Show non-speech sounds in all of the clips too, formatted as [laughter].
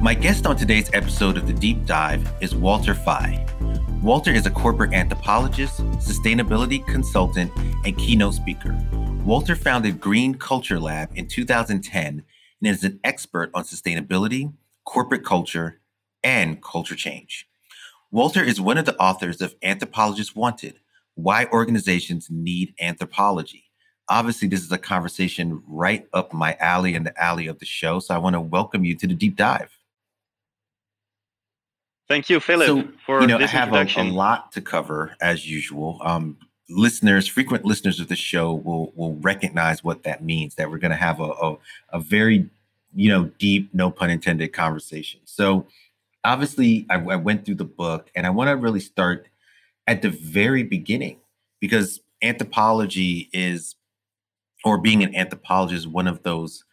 My guest on today's episode of The Deep Dive is Walter Faaij. Walter is a corporate anthropologist, sustainability consultant, and keynote speaker. Walter founded Green Culture Lab in 2010 and is an expert on sustainability, corporate culture, and culture change. Walter is one of the authors of Anthropologists Wanted Why Organizations Need Anthropology. Obviously, this is a conversation right up my alley and the alley of the show. So I want to welcome you to the deep dive. Thank you, Philip, so, for you know, this I have a, a, lot to cover as usual. Um, listeners, frequent listeners of the show will will recognize what that means. That we're going to have a, a a very you know deep, no pun intended, conversation. So obviously, I, I went through the book, and I want to really start at the very beginning because anthropology is, or being an anthropologist, is one of those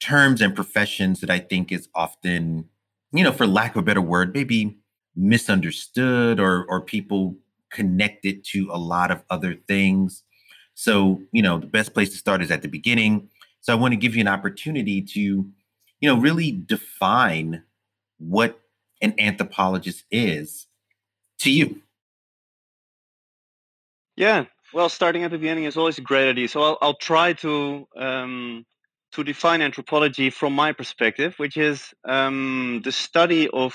terms and professions that I think is often you know, for lack of a better word, maybe misunderstood or or people connected to a lot of other things. So, you know, the best place to start is at the beginning. So I want to give you an opportunity to, you know, really define what an anthropologist is to you. Yeah, well, starting at the beginning is always a great idea. So I'll, I'll try to um, to define anthropology from my perspective, which is um, the study of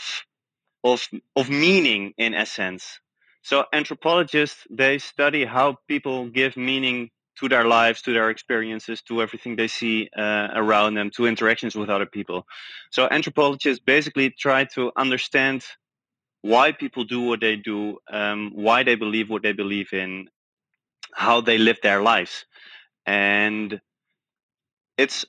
of of meaning in essence. So anthropologists they study how people give meaning to their lives, to their experiences, to everything they see uh, around them, to interactions with other people. So anthropologists basically try to understand why people do what they do, um, why they believe what they believe in, how they live their lives, and it's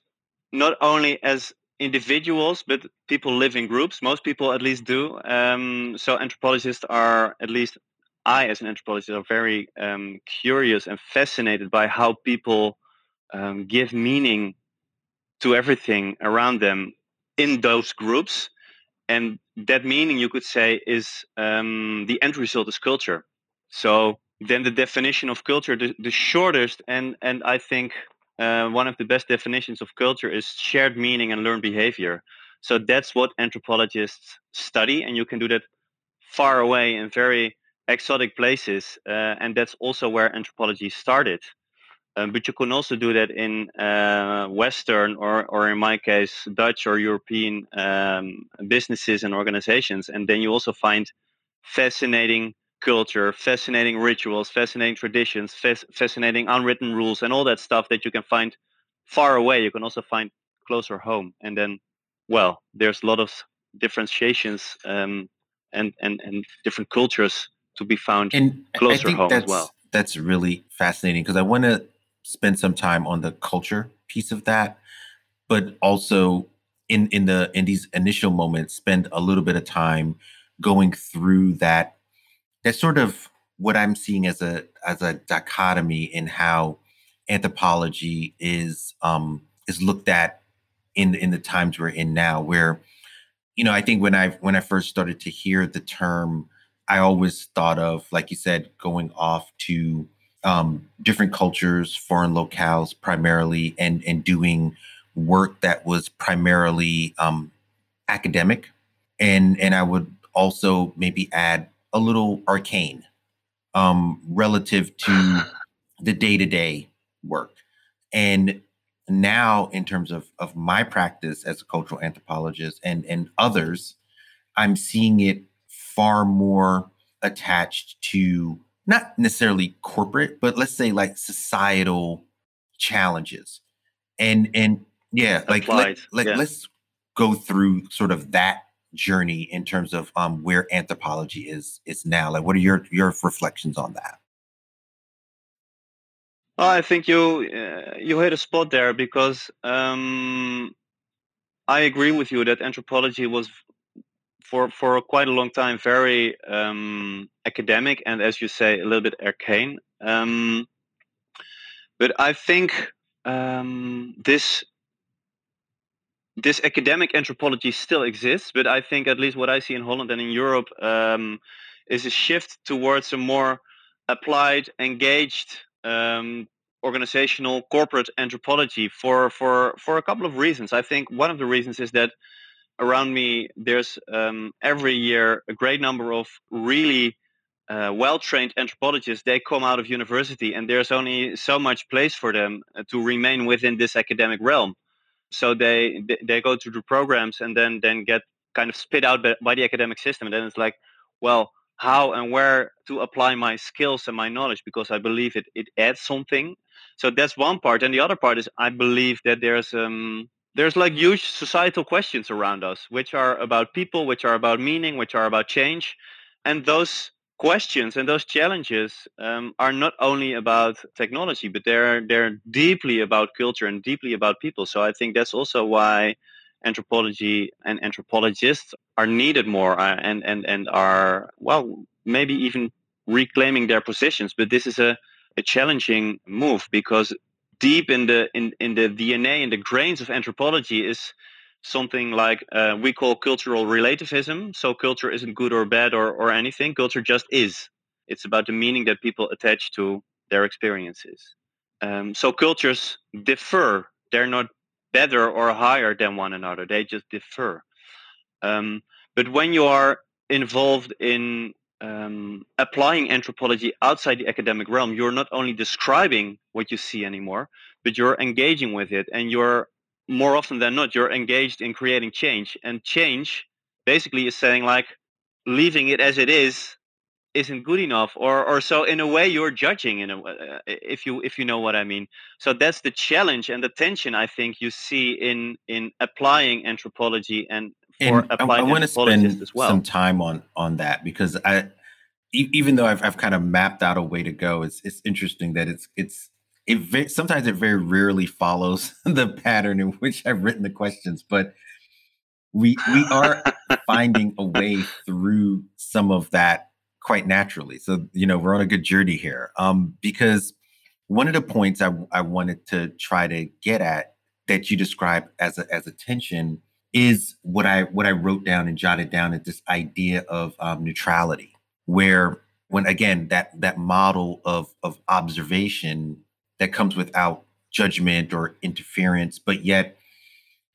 not only as individuals, but people live in groups. Most people at least do. Um, so anthropologists are, at least I as an anthropologist, are very um, curious and fascinated by how people um, give meaning to everything around them in those groups. And that meaning, you could say, is um, the end result is culture. So then the definition of culture, the, the shortest and and I think uh, one of the best definitions of culture is shared meaning and learned behavior. So that's what anthropologists study, and you can do that far away in very exotic places. Uh, and that's also where anthropology started. Um, but you can also do that in uh, Western or, or in my case, Dutch or European um, businesses and organizations. And then you also find fascinating culture, fascinating rituals, fascinating traditions, fascinating unwritten rules, and all that stuff that you can find far away. You can also find closer home. And then, well, there's a lot of differentiations um, and, and, and different cultures to be found and closer home as well. That's really fascinating because I want to spend some time on the culture piece of that, but also in in the in these initial moments, spend a little bit of time going through that that's sort of what I'm seeing as a as a dichotomy in how anthropology is um, is looked at in in the times we're in now, where you know I think when I when I first started to hear the term, I always thought of like you said, going off to um, different cultures, foreign locales primarily, and and doing work that was primarily um, academic, and and I would also maybe add a little arcane um, relative to the day to day work. And now, in terms of, of my practice as a cultural anthropologist and, and others, I'm seeing it far more attached to not necessarily corporate, but let's say like societal challenges. And and yeah, like let, let, yeah. let's go through sort of that journey in terms of um, where anthropology is is now? Like, what are your your reflections on that? I think you uh, you hit a spot there because um, I agree with you that anthropology was for for quite a long time very um, academic and, as you say, a little bit arcane. Um, but I think um, this this academic anthropology still exists, but I think at least what I see in Holland and in Europe um, is a shift towards a more applied, engaged, um, organizational, corporate anthropology for for for a couple of reasons. I think one of the reasons is that around me there's um, every year a great number of really uh, well-trained anthropologists they come out of university and there's only so much place for them uh, to remain within this academic realm so they they go through the programs and then then get kind of spit out by the academic system. And then it's like well how and where to apply my skills and my knowledge because i believe it it adds something. So that's one part. And the other part is i believe that there's um there's like huge societal questions around us which are about people which are about meaning which are about change. And those questions and those challenges um, are not only about technology, but they're they're deeply about culture and deeply about people. So I think that's also why anthropology and anthropologists are needed more uh, and and and are well maybe even reclaiming their positions. But this is a a challenging move because deep in the in, in the DNA in the grains of anthropology is something like uh, we call cultural relativism. So culture isn't good or bad or, or anything. Culture just is. It's about the meaning that people attach to their experiences. Um, so cultures differ. They're not better or higher than one another. They just differ. Um, but when you are involved in um, applying anthropology outside the academic realm, you're not only describing what you see anymore, but you're engaging with it and you're more often than not, you're engaged in creating change. And change basically is saying like leaving it as it is isn't good enough or or so in a way you're judging in a uh, if you if you know what i mean so that's the challenge and the tension i think you see in in applying anthropology and for and applying I, I want to spend as well. some time on on that because i even though I've, I've kind of mapped out a way to go it's it's interesting that it's it's it sometimes it very rarely follows [laughs] the pattern in which I've written the questions, but we we are [laughs] finding a way through some of that quite naturally. So you know we're on a good journey here. Um, because one of the points I, I wanted to try to get at that you describe as a as a tension is what I what I wrote down and jotted down is this idea of um, neutrality, where when again that that model of of observation that comes without judgment or interference, but yet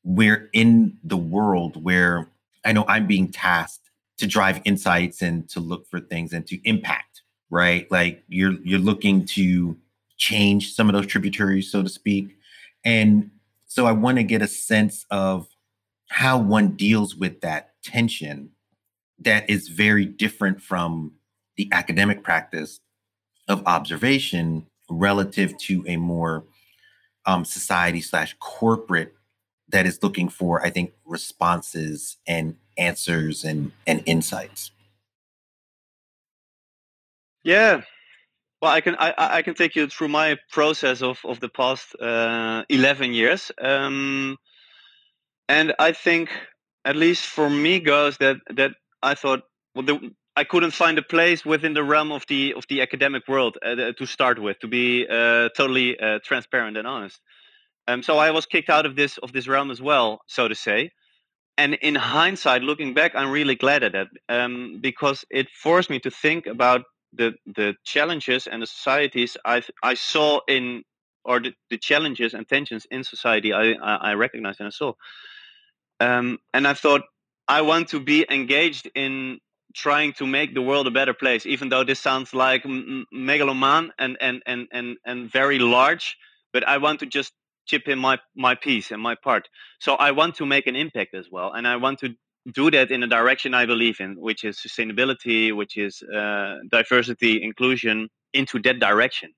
we're in the world where I know I'm being tasked to drive insights and to look for things and to impact, right? Like you're you're looking to change some of those tributaries, so to speak. And so I want to get a sense of how one deals with that tension that is very different from the academic practice of observation relative to a more um, society slash corporate that is looking for, I think, responses and answers and and insights. Yeah, well, I can I, I can take you through my process of of the past uh, eleven years, um, and I think at least for me goes that that I thought well the I couldn't find a place within the realm of the of the academic world uh, to start with, to be uh, totally uh, transparent and honest. Um, so I was kicked out of this of this realm as well, so to say. And in hindsight, looking back, I'm really glad at that um, because it forced me to think about the the challenges and the societies I I saw in or the, the challenges and tensions in society I I, I recognized and I saw. Um, and I thought I want to be engaged in trying to make the world a better place even though this sounds like megaloman and and and and and very large but i want to just chip in my my piece and my part. So i want to make an impact as well and i want to do that in a direction i believe in which is sustainability which is uh, diversity inclusion into that direction.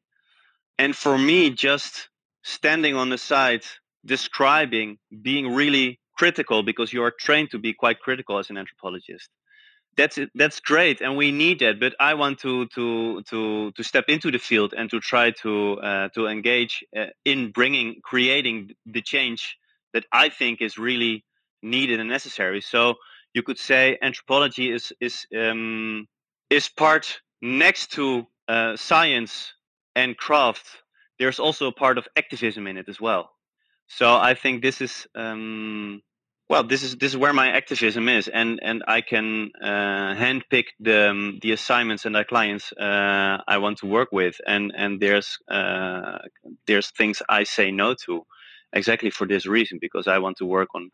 And for me just standing on the side describing being really critical because you are trained to be quite critical as an anthropologist that's that's great and we need that but i want to to to to step into the field and to try to uh, to engage uh, in bringing creating the change that i think is really needed and necessary so you could say anthropology is is um, is part next to uh, science and craft. There's also a part of activism in it as well. So I think this is um, well, this is this is where my activism is, and and I can uh, handpick the um, the assignments and the clients uh, I want to work with, and and there's uh, there's things I say no to, exactly for this reason because I want to work on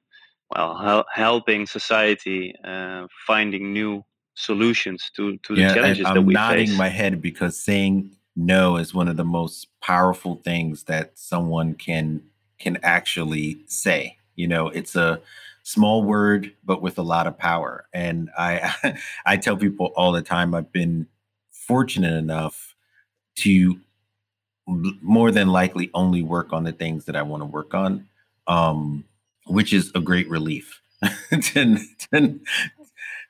well hel- helping society uh, finding new solutions to to the Yeah, challenges I, that I'm we nodding face. my head because saying no is one of the most powerful things that someone can can actually say. You know, it's a small word but with a lot of power. And I [laughs] I tell people all the time I've been fortunate enough to more than likely only work on the things that I want to work on, um, which is a great relief [laughs] to, to,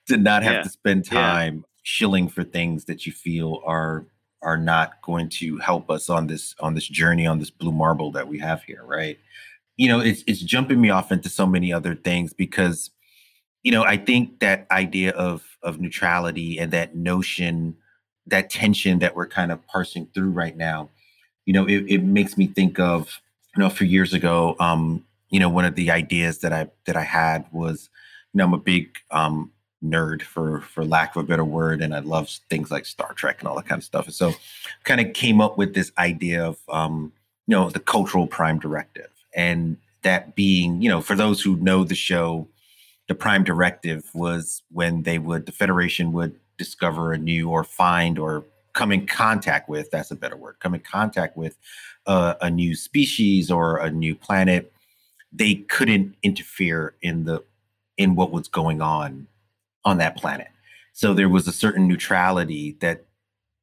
to not have Yeah, to spend yeah, time shilling for things that you feel are are not going to help us on this on this journey on this blue marble that we have here, right? You know, it's it's jumping me off into so many other things because you know, I think that idea of of neutrality and that notion, that tension that we're kind of parsing through right now you know, it, it makes me think of, you know, a few years ago, um, you know, one of the ideas that I that I had was, you know, I'm a big um nerd for for lack of a better word, and I love things like Star Trek and all that kind of stuff. And so kind of came up with this idea of um, you know, the cultural prime directive. And that being, you know, for those who know the show, the prime directive was when they would the federation would discover a new or find or come in contact with that's a better word come in contact with uh, a new species or a new planet. They couldn't interfere in the in what was going on on that planet. So there was a certain neutrality that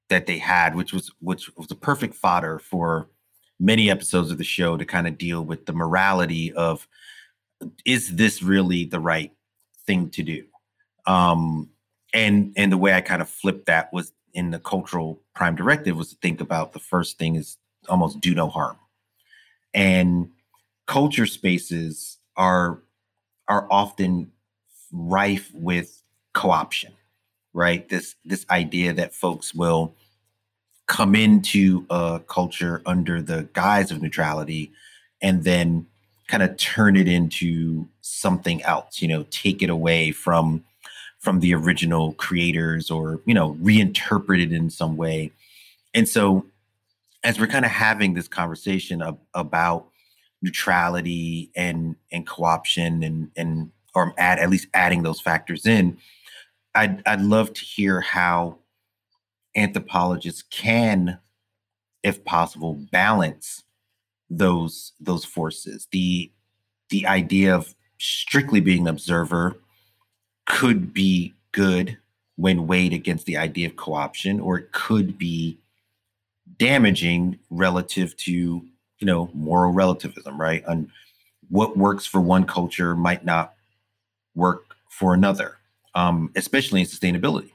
that they had which was which was a perfect fodder for many episodes of the show to kind of deal with the morality of is this really the right thing to do? Um, and and the way I kind of flipped that was in the cultural prime directive was to think about the first thing is almost do no harm. And culture spaces are are often rife with co-option, right? This this idea that folks will come into a culture under the guise of neutrality and then kind of turn it into something else you know take it away from from the original creators or you know reinterpret it in some way. And so as we're kind of having this conversation of, about neutrality and and co-option and and or add at least adding those factors in i'd i'd love to hear how anthropologists can if possible balance those those forces. The the idea of strictly being an observer could be good when weighed against the idea of co-option or it could be damaging relative to you know moral relativism right? And what works for one culture might not work for another um, especially in sustainability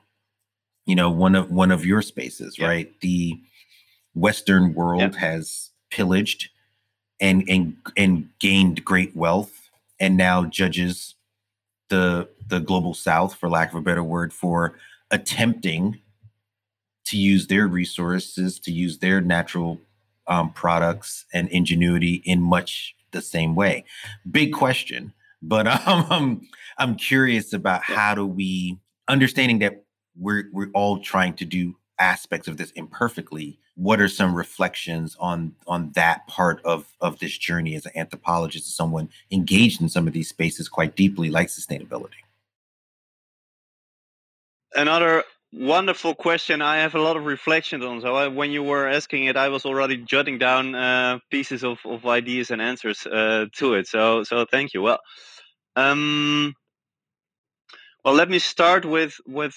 you know one of one of your spaces yeah, right? The western yeah. world has pillaged and and and gained great wealth and now judges the the global south for lack of a better word for attempting to use their resources to use their natural um, products and ingenuity in much the same way. Big question but [laughs] um, I'm I'm curious about how do we understanding that we're we're all trying to do aspects of this imperfectly what are some reflections on on that part of of this journey as an anthropologist as someone engaged in some of these spaces quite deeply like sustainability Another wonderful question. I have a lot of reflections on. So I, when you were asking it, I was already jotting down uh, pieces of, of ideas and answers uh, to it. So so thank you. Well, um, well, let me start with with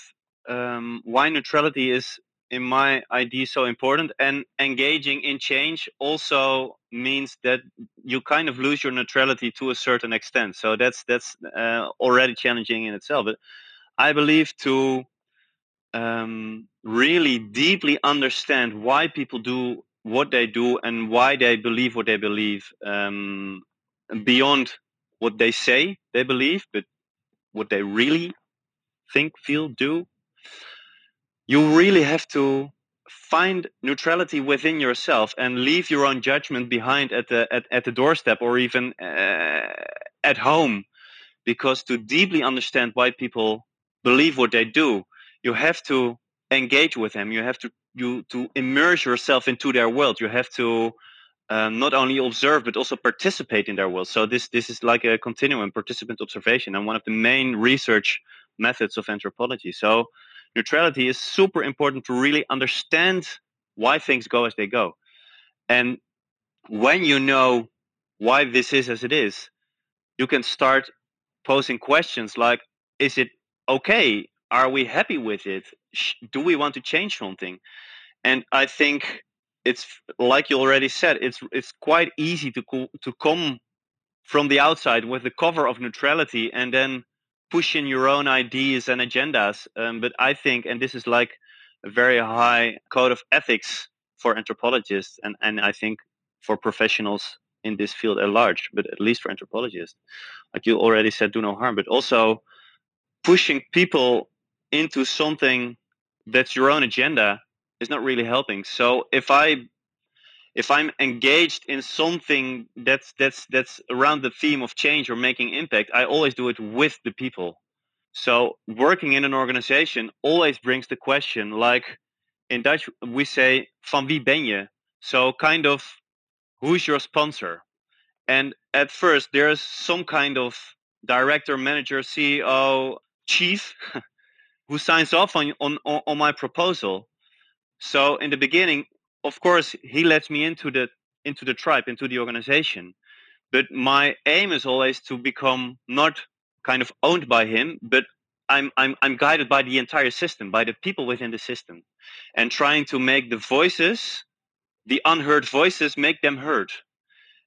um, why neutrality is in my idea so important and engaging in change also means that you kind of lose your neutrality to a certain extent. So that's that's uh, already challenging in itself but i believe to um, really deeply understand why people do what they do and why they believe what they believe um, beyond what they say they believe, but what they really think, feel, do, you really have to find neutrality within yourself and leave your own judgment behind at the at, at the doorstep or even uh, at home. Because to deeply understand why people believe what they do you have to engage with them. You have to you to immerse yourself into their world. You have to um, not only observe but also participate in their world. So this this is like a continuum participant observation and one of the main research methods of anthropology. So neutrality is super important to really understand why things go as they go. And when you know why this is as it is you can start posing questions like is it okay? Are we happy with it? Do we want to change something? And i think it's like you already said it's it's quite easy to co- to come from the outside with the cover of neutrality and then push in your own ideas and agendas um, but i think and this is like a very high code of ethics for anthropologists and and i think for professionals in this field at large but at least for anthropologists like you already said do no harm but also pushing people into something that's your own agenda is not really helping. So if I if I'm engaged in something that's that's that's around the theme of change or making impact, I always do it with the people. So working in an organization always brings the question like in Dutch we say van wie ben je? So kind of who's your sponsor? And at first there's some kind of director, manager, CEO, chief [laughs] who signs off on, on on my proposal so in the beginning, of course, he lets me into the into the tribe, into the organization. But my aim is always to become not kind of owned by him, but I'm I'm I'm guided by the entire system, by the people within the system, and trying to make the voices, the unheard voices, make them heard.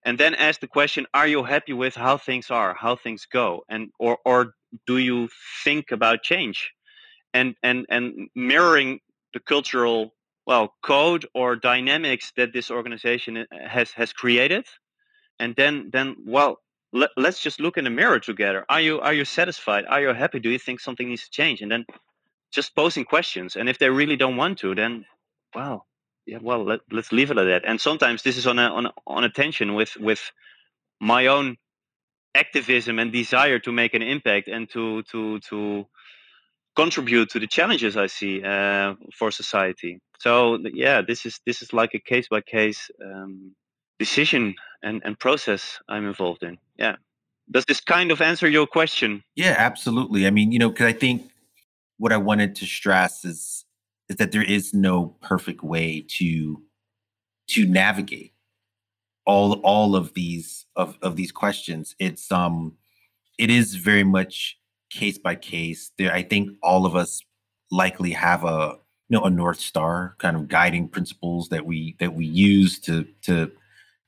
And then ask the question, are you happy with how things are, how things go? And or or do you think about change? And and and mirroring the cultural well code or dynamics that this organization uh, has has created. And then then well let, let's just look in the mirror together. Are you are you satisfied? Are you happy? Do you think something needs to change? And then just posing questions. And if they really don't want to then well yeah well let, let's leave it at that. And sometimes this is on a on a, on a tension with with my own activism and desire to make an impact and to to to contribute to the challenges I see uh, for society. So yeah, this is this is like a case by case um, decision and, and process I'm involved in. Yeah. Does this kind of answer your question? Yeah, absolutely. I mean, you know, because I think what I wanted to stress is is that there is no perfect way to to navigate all all of these of of these questions. It's um it is very much case by case. There, I think all of us likely have a you know a north star kind of guiding principles that we that we use to to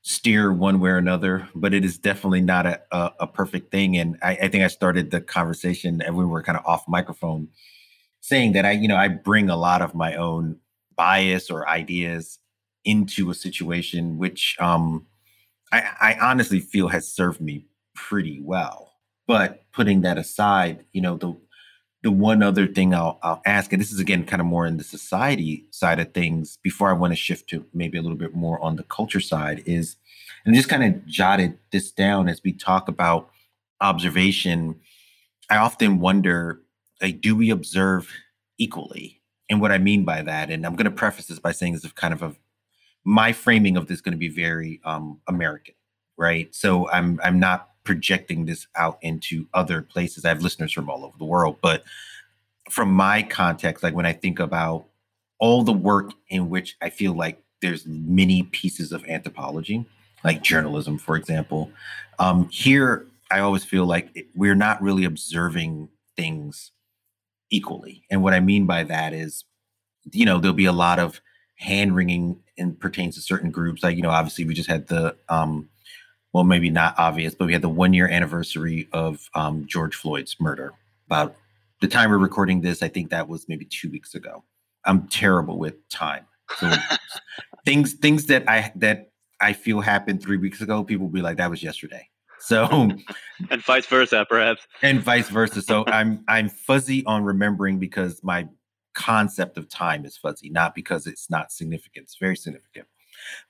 steer one way or another. But it is definitely not a a, a perfect thing. And I, I think I started the conversation and we were kind of off microphone saying that I you know I bring a lot of my own bias or ideas into a situation which um I, I honestly feel has served me pretty well but putting that aside, you know, the the one other thing I'll I'll ask, and this is again kind of more in the society side of things, before I want to shift to maybe a little bit more on the culture side, is and just kind of jotted this down as we talk about observation. I often wonder, like, do we observe equally? And what I mean by that, and I'm going to preface this by saying this is kind of a my framing of this is going to be very um, American, right? So I'm I'm not projecting this out into other places. I have listeners from all over the world, but from my context, like when I think about all the work in which I feel like there's many pieces of anthropology, like journalism, for example. Um, here, I always feel like we're not really observing things equally. And what I mean by that is, you know, there'll be a lot of hand wringing and pertains to certain groups. Like, you know, obviously we just had the um, well, maybe not obvious, but we had the one year anniversary of um, George Floyd's murder. About the time we're recording this, I think that was maybe two weeks ago. I'm terrible with time. So [laughs] things things that I that I feel happened three weeks ago, people will be like, that was yesterday. So [laughs] and vice versa, perhaps. And vice versa. So I'm I'm fuzzy on remembering because my concept of time is fuzzy, not because it's not significant. It's very significant.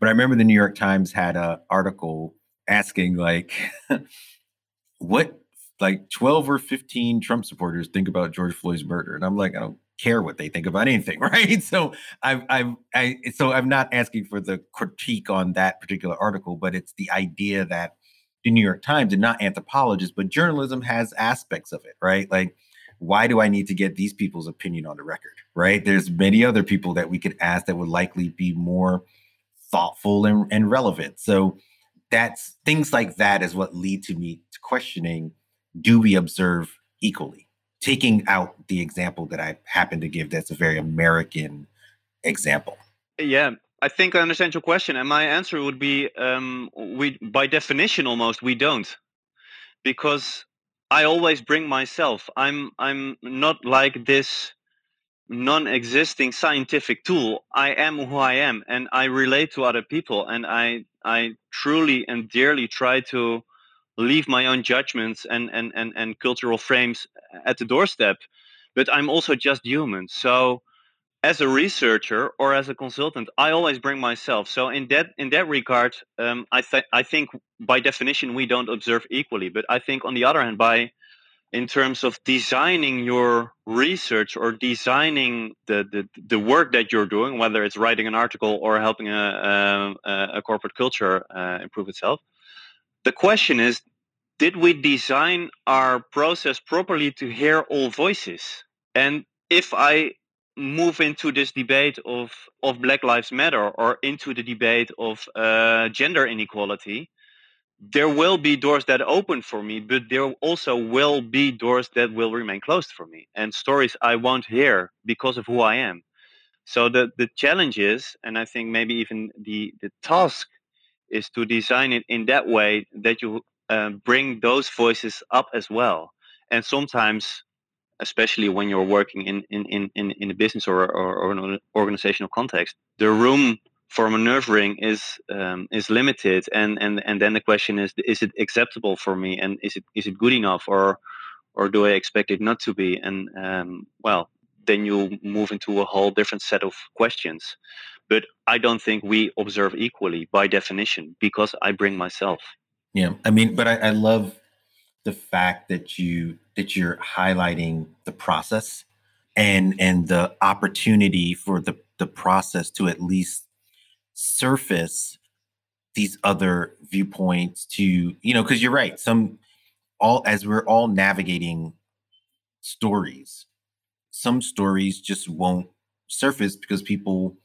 But I remember the New York Times had an article asking like [laughs] what like 12 or 15 Trump supporters think about George Floyd's murder. And I'm like, I don't care what they think about anything, [laughs] right? So I've, I've, I, so I'm not asking for the critique on that particular article, but it's the idea that the New York Times and not anthropologists, but journalism has aspects of it, right? Like, why do I need to get these people's opinion on the record, right? There's many other people that we could ask that would likely be more thoughtful and, and relevant. So that's things like that is what lead to me to questioning: Do we observe equally? taking out the example that I happen to give that's a very American example. Yeah, I think I understand your question, and my answer would be um, we, by definition, almost we don't, because I always bring myself. I'm I'm not like this non-existing scientific tool. I am who I am, and I relate to other people, and I I truly and dearly try to leave my own judgments and, and, and, and cultural frames at the doorstep. But I'm also just human. So as a researcher or as a consultant, I always bring myself. So in that in that regard, um, I think I think by definition we don't observe equally. But I think on the other hand, by in terms of designing your research or designing the, the, the work that you're doing, whether it's writing an article or helping a, a, a corporate culture uh, improve itself, the question is did we design our process properly to hear all voices? And if I move into this debate of, of Black Lives Matter or into the debate of uh, gender inequality, there will be doors that open for me, but there also will be doors that will remain closed for me and stories I won't hear because of who I am. So the, the challenge is, and I think maybe even the, the task is to design it in that way that you uh, bring those voices up as well. And sometimes, especially when you're working in in in in, in a business or, or, or an organizational context, the room for maneuvering is um, is limited, and and and then the question is: Is it acceptable for me, and is it is it good enough, or or do I expect it not to be? And um, well, then you move into a whole different set of questions. But I don't think we observe equally by definition because I bring myself. Yeah, I mean, but I, I love the fact that you that you're highlighting the process and and the opportunity for the the process to at least surface these other viewpoints to you know because you're right some all as we're all navigating stories some stories just won't surface because people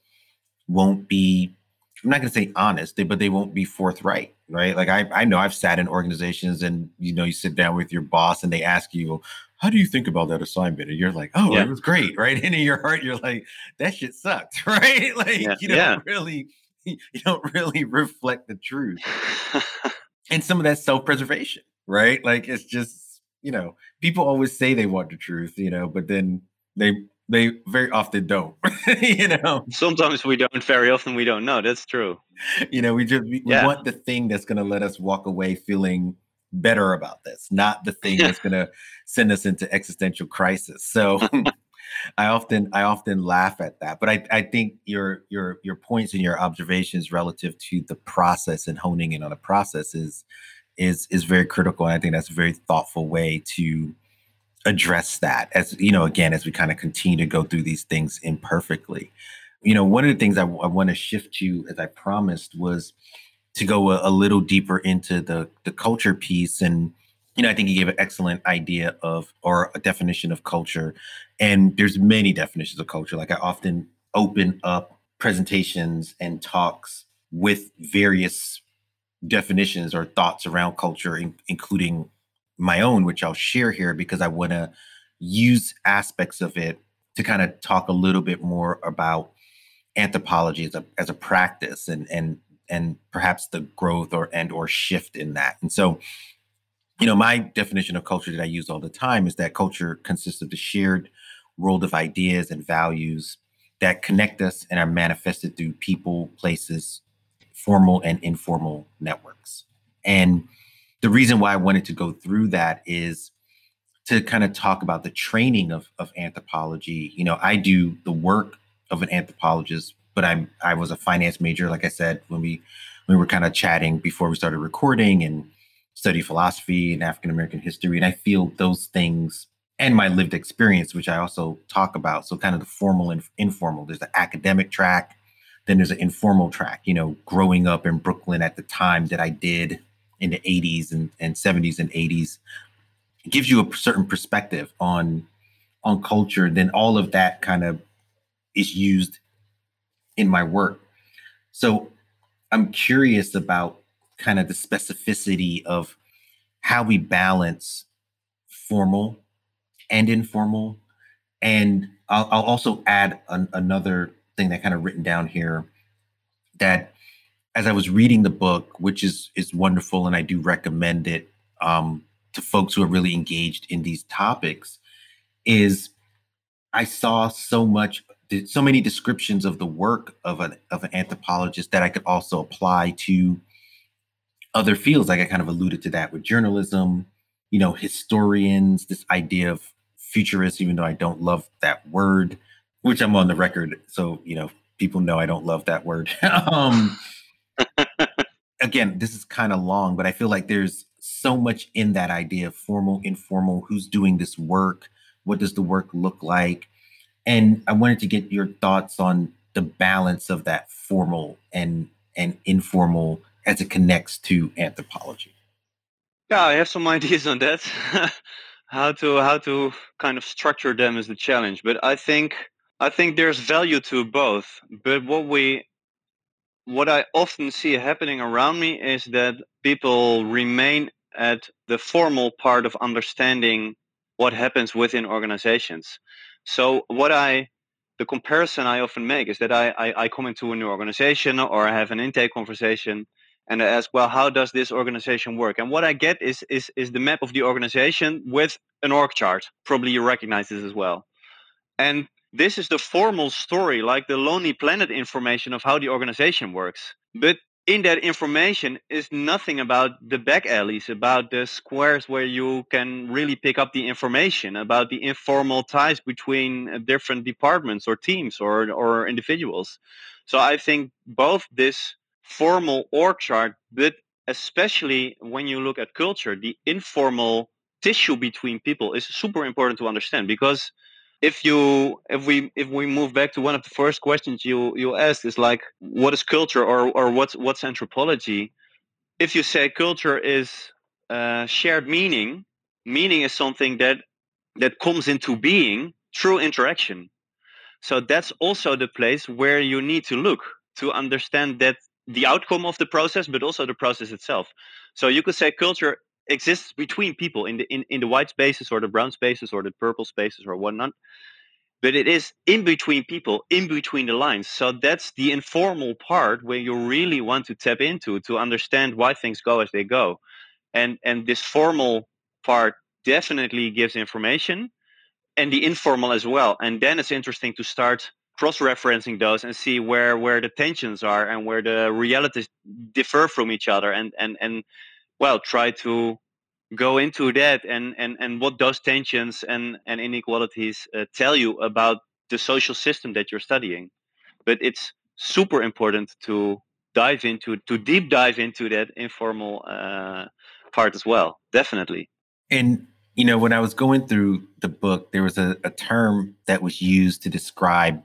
won't be i'm not going to say honest but they won't be forthright right like I, I know i've sat in organizations and you know you sit down with your boss and they ask you how do you think about that assignment and you're like oh yeah. it was great right [laughs] and in your heart you're like that shit sucked [laughs] right like yeah. you don't yeah. really [laughs] you don't really reflect the truth. [laughs] and some of that self-preservation, right? Like it's just, you know, people always say they want the truth, you know, but then they they very often don't, [laughs] you know. Sometimes we don't, very often we don't know. That's true. You know, we just we, yeah. want the thing that's going to let us walk away feeling better about this, not the thing that's going to send us into existential crisis. So I often I often laugh at that, but I, I think your your your points and your observations relative to the process and honing in on a process is is is very critical. And I think that's a very thoughtful way to address that. As you know, again, as we kind of continue to go through these things imperfectly. You know, one of the things I, I want to shift to, as I promised, was to go a, a little deeper into the the culture piece and you know, I think you gave an excellent idea of or a definition of culture. And there's many definitions of culture. Like I often open up presentations and talks with various definitions or thoughts around culture, in, including my own, which I'll share here because I want to use aspects of it to kind of talk a little bit more about anthropology as a as a practice and and and perhaps the growth or and or shift in that. And so you know, my definition of culture that I use all the time is that culture consists of the shared world of ideas and values that connect us and are manifested through people, places, formal and informal networks. And the reason why I wanted to go through that is to kind of talk about the training of, of anthropology. You know, I do the work of an anthropologist, but I'm I was a finance major, like I said, when we we were kind of chatting before we started recording and study philosophy and African American history. And I feel those things and my lived experience, which I also talk about. So kind of the formal and informal. There's the academic track, then there's an informal track, you know, growing up in Brooklyn at the time that I did in the 80s and, and 70s and 80s it gives you a certain perspective on on culture then all of that kind of is used in my work so i'm curious about kind of the specificity of how we balance formal and informal and i'll, I'll also add an, another thing that kind of written down here that as i was reading the book which is is wonderful and i do recommend it um, to folks who are really engaged in these topics is I saw so much, so many descriptions of the work of an of an anthropologist that I could also apply to other fields. Like I kind of alluded to that with journalism, you know, historians, this idea of futurists, even though I don't love that word, which I'm on the record. So, you know, people know I don't love that word. [laughs] um, again, this is kind of long, but I feel like there's so much in that idea of formal, informal, who's doing this work, what does the work look like? And I wanted to get your thoughts on the balance of that formal and and informal as it connects to anthropology. Yeah, I have some [laughs] ideas on that. [laughs] how to how to kind of structure them is the challenge. But I think I think there's value to both. But what we what I often see happening around me is that people remain at the formal part of understanding what happens within organizations. So what I the comparison I often make is that I, I, I come into a new organization or I have an intake conversation and I ask, well, how does this organization work? And what I get is is is the map of the organization with an org chart. Probably you recognize this as well. And this is the formal story, like the Lonely Planet information of how the organization works. But in that information is nothing about the back alleys, about the squares where you can really pick up the information, about the informal ties between uh, different departments or teams or, or individuals. So I think both this formal org chart, but especially when you look at culture, the informal tissue between people is super important to understand because if you if we if we move back to one of the first questions you you asked is like what is culture or or what's what's anthropology? If you say culture is uh, shared meaning meaning is something that that comes into being through interaction. So that's also the place where you need to look to understand that the outcome of the process but also the process itself. So you could say culture exists between people in the in, in the white spaces or the brown spaces or the purple spaces or whatnot but it is in between people in between the lines. So that's the informal part where you really want to tap into to understand why things go as they go. And and this formal part definitely gives information and the informal as well. And then it's interesting to start cross-referencing those and see where where the tensions are and where the realities differ from each other and and and well try to go into that and and and what those tensions and and inequalities uh, tell you about the social system that you're studying. But it's super important to dive into to deep dive into that informal uh, part as well definitely. And you know when i was going through the book there was a, a term that was used to describe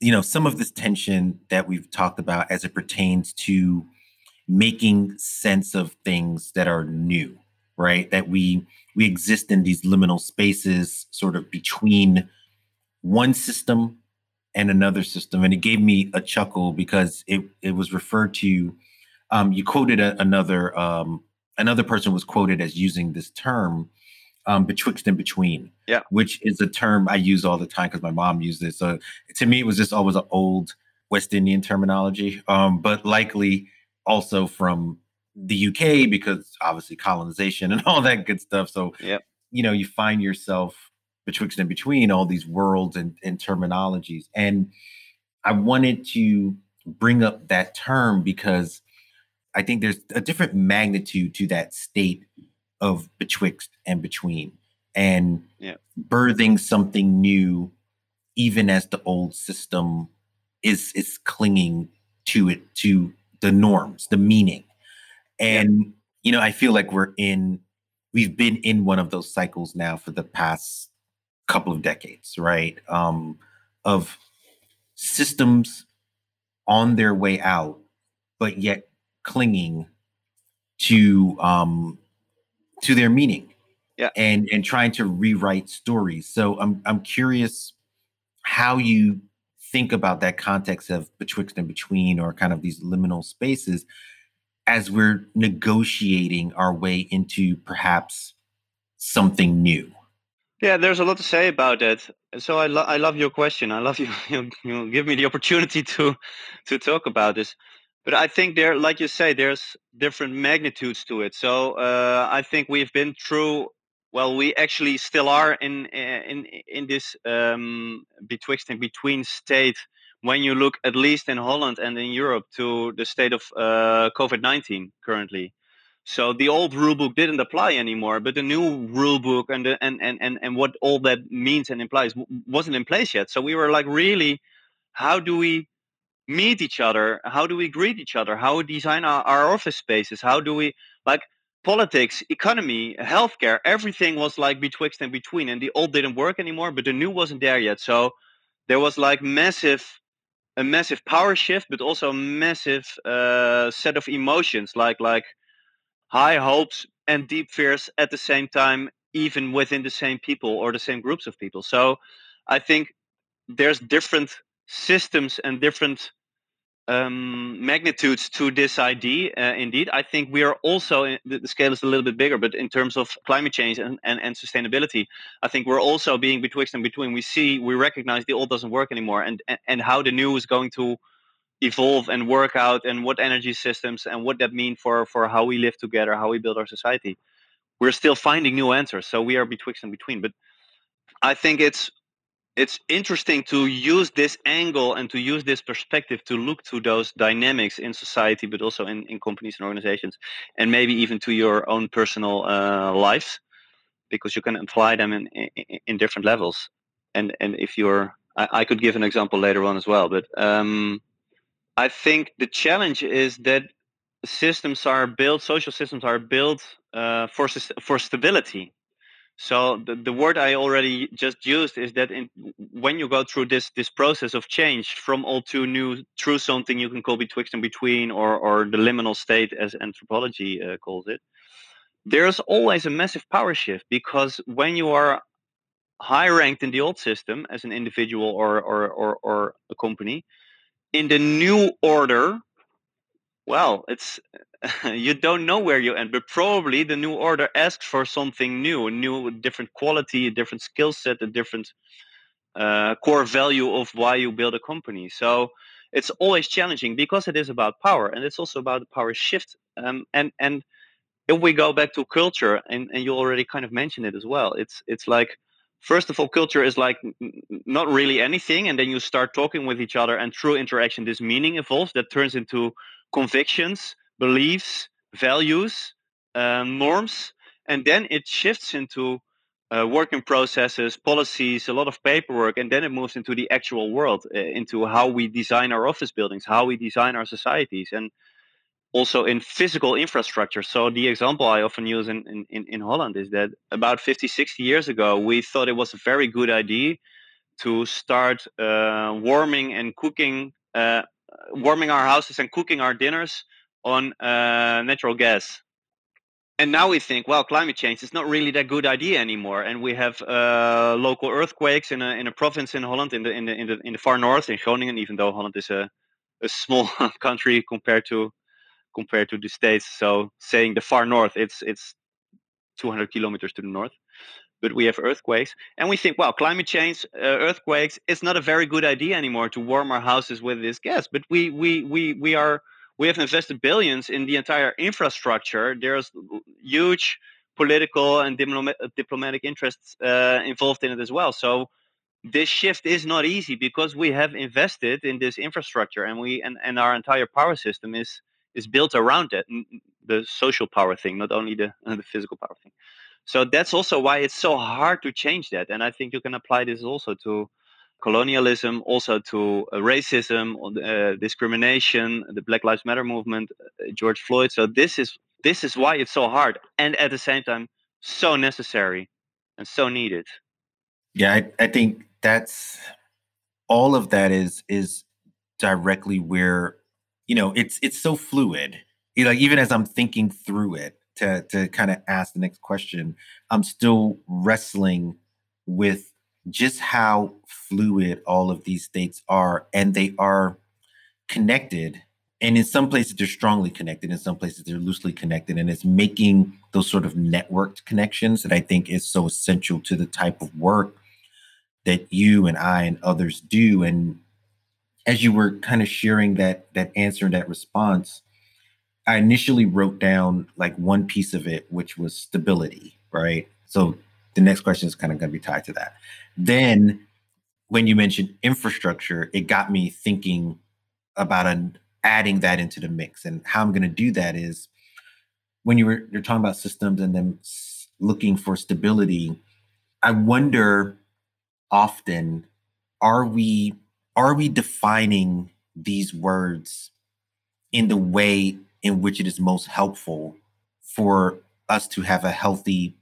you know some of this tension that we've talked about as it pertains to making sense of things that are new right? That we we exist in these liminal spaces sort of between one system and another system and it gave me a chuckle because it it was referred to um, you quoted a, another um, another person was quoted as using this term um, betwixt and between yeah which is a term i use all the time because my mom used it so to me it was just always an old west indian terminology um, but likely also from the UK because obviously colonization [laughs] and all that good stuff. So, yep. you know, you find yourself betwixt and between all these worlds and, and terminologies. And I wanted to bring up that term because I think there's a different magnitude to that state of betwixt and between and yeah. birthing something new even as the old system is is clinging to it to the norms the meaning and yeah. you know i feel like we're in we've been in one of those cycles now for the past couple of decades right um of systems on their way out but yet clinging to um to their meaning yeah. and and trying to rewrite stories. So i'm i'm curious how you think about that context of betwixt and between or kind of these liminal spaces as we're negotiating our way into perhaps something new. Yeah there's a lot to say about that so i, lo- I love your question. I love you [laughs] you, you give me the opportunity to to talk about this but I think there, like you say, there's different magnitudes to it. So uh, I think we've been through. Well, we actually still are in in in this um, betwixt and between state. When you look, at least in Holland and in Europe, to the state of uh, COVID nineteen currently. So the old rule book didn't apply anymore, but the new rule book and the, and, and and and what all that means and implies wasn't in place yet. So we were like, really, how do we meet each other how do we greet each other how we design our, our office spaces how do we like politics economy healthcare everything was like betwixt and between and the old didn't work anymore but the new wasn't there yet. So there was like massive a massive power shift but also a massive uh, set of emotions like like high hopes and deep fears at the same time even within the same people or the same groups of people. So i think there's different systems and different um, magnitudes to this idea. Uh, indeed, I think we are also the, scale is a little bit bigger, but in terms of climate change and, and, and sustainability, I think we're also being betwixt and between. We see, we recognize the old doesn't work anymore, and and, and how the new is going to evolve and work out, and what energy systems and what that mean for for how we live together, how we build our society. We're still finding new answers, so we are betwixt and between. But I think it's it's interesting to use this angle and to use this perspective to look to those dynamics in society, but also in, in companies and organizations, and maybe even to your own personal uh, lives, because you can apply them in, in, in different levels. And and if you're, I, I, could give an example later on as well, but um, I think the challenge is that systems are built, social systems are built uh, for for stability so the, the word I already just used is that in, when you go through this this process of change from old to new through something you can call betwixt and between or or the liminal state as anthropology uh, calls it, there's always a massive power shift because when you are high ranked in the old system as an individual or or or, or a company, in the new order, well, it's [laughs] you don't know where you end, but probably the new order asks for something new, a new, different quality, a different skill set, a different uh, core value of why you build a company. So it's always challenging because it is about power, and it's also about the power shift. Um, and and if we go back to culture, and, and you already kind of mentioned it as well, it's it's like first of all, culture is like not really anything, and then you start talking with each other, and through interaction, this meaning evolves that turns into convictions beliefs, values, uh, norms, and then it shifts into uh, working processes, policies, a lot of paperwork, and then it moves into the actual world, uh, into how we design our office buildings, how we design our societies, and also in physical infrastructure. So the example I often use in, in, in Holland is that about 50, 60 years ago, we thought it was a very good idea to start uh, warming and cooking, uh, warming our houses and cooking our dinners on uh, natural gas. And now we think, well, climate change is not really that good idea anymore, and we have uh, local earthquakes in a in a province in Holland, in the in the in the, in the far north, in Groningen. Even though Holland is a a small [laughs] country compared to compared to the states, so saying the far north, it's it's 200 kilometers to the north but we have earthquakes and we think well climate change uh, earthquakes it's not a very good idea anymore to warm our houses with this gas but we we we we are we have invested billions in the entire infrastructure. There's huge political and diplomatic interests uh, involved in it as well. So this shift is not easy because we have invested in this infrastructure and we and, and our entire power system is is built around it, the social power thing, not only the [laughs] the physical power thing. So that's also why it's so hard to change that. And I think you can apply this also to colonialism, also to uh, racism, uh, discrimination, the Black Lives Matter movement, uh, George Floyd. So this is this is why it's so hard, and at the same time so necessary and so needed. Yeah, I, I think that's all of that is is directly where you know it's it's so fluid. You know, even as I'm thinking through it to to kind of ask the next question, I'm still wrestling with just how fluid all of these states are, and they are connected. And in some places, they're strongly connected. In some places, they're loosely connected. And it's making those sort of networked connections that I think is so essential to the type of work that you and I and others do. And as you were kind of sharing that that answer and that response, I initially wrote down like one piece of it, which was stability, right? So the next question is kind of going to be tied to that. Then when you mentioned infrastructure, it got me thinking about an, adding that into the mix. And how I'm going to do that is when you were you're talking about systems and then looking for stability, I wonder often are we are we defining these words in the way in which it is most helpful for us to have a healthy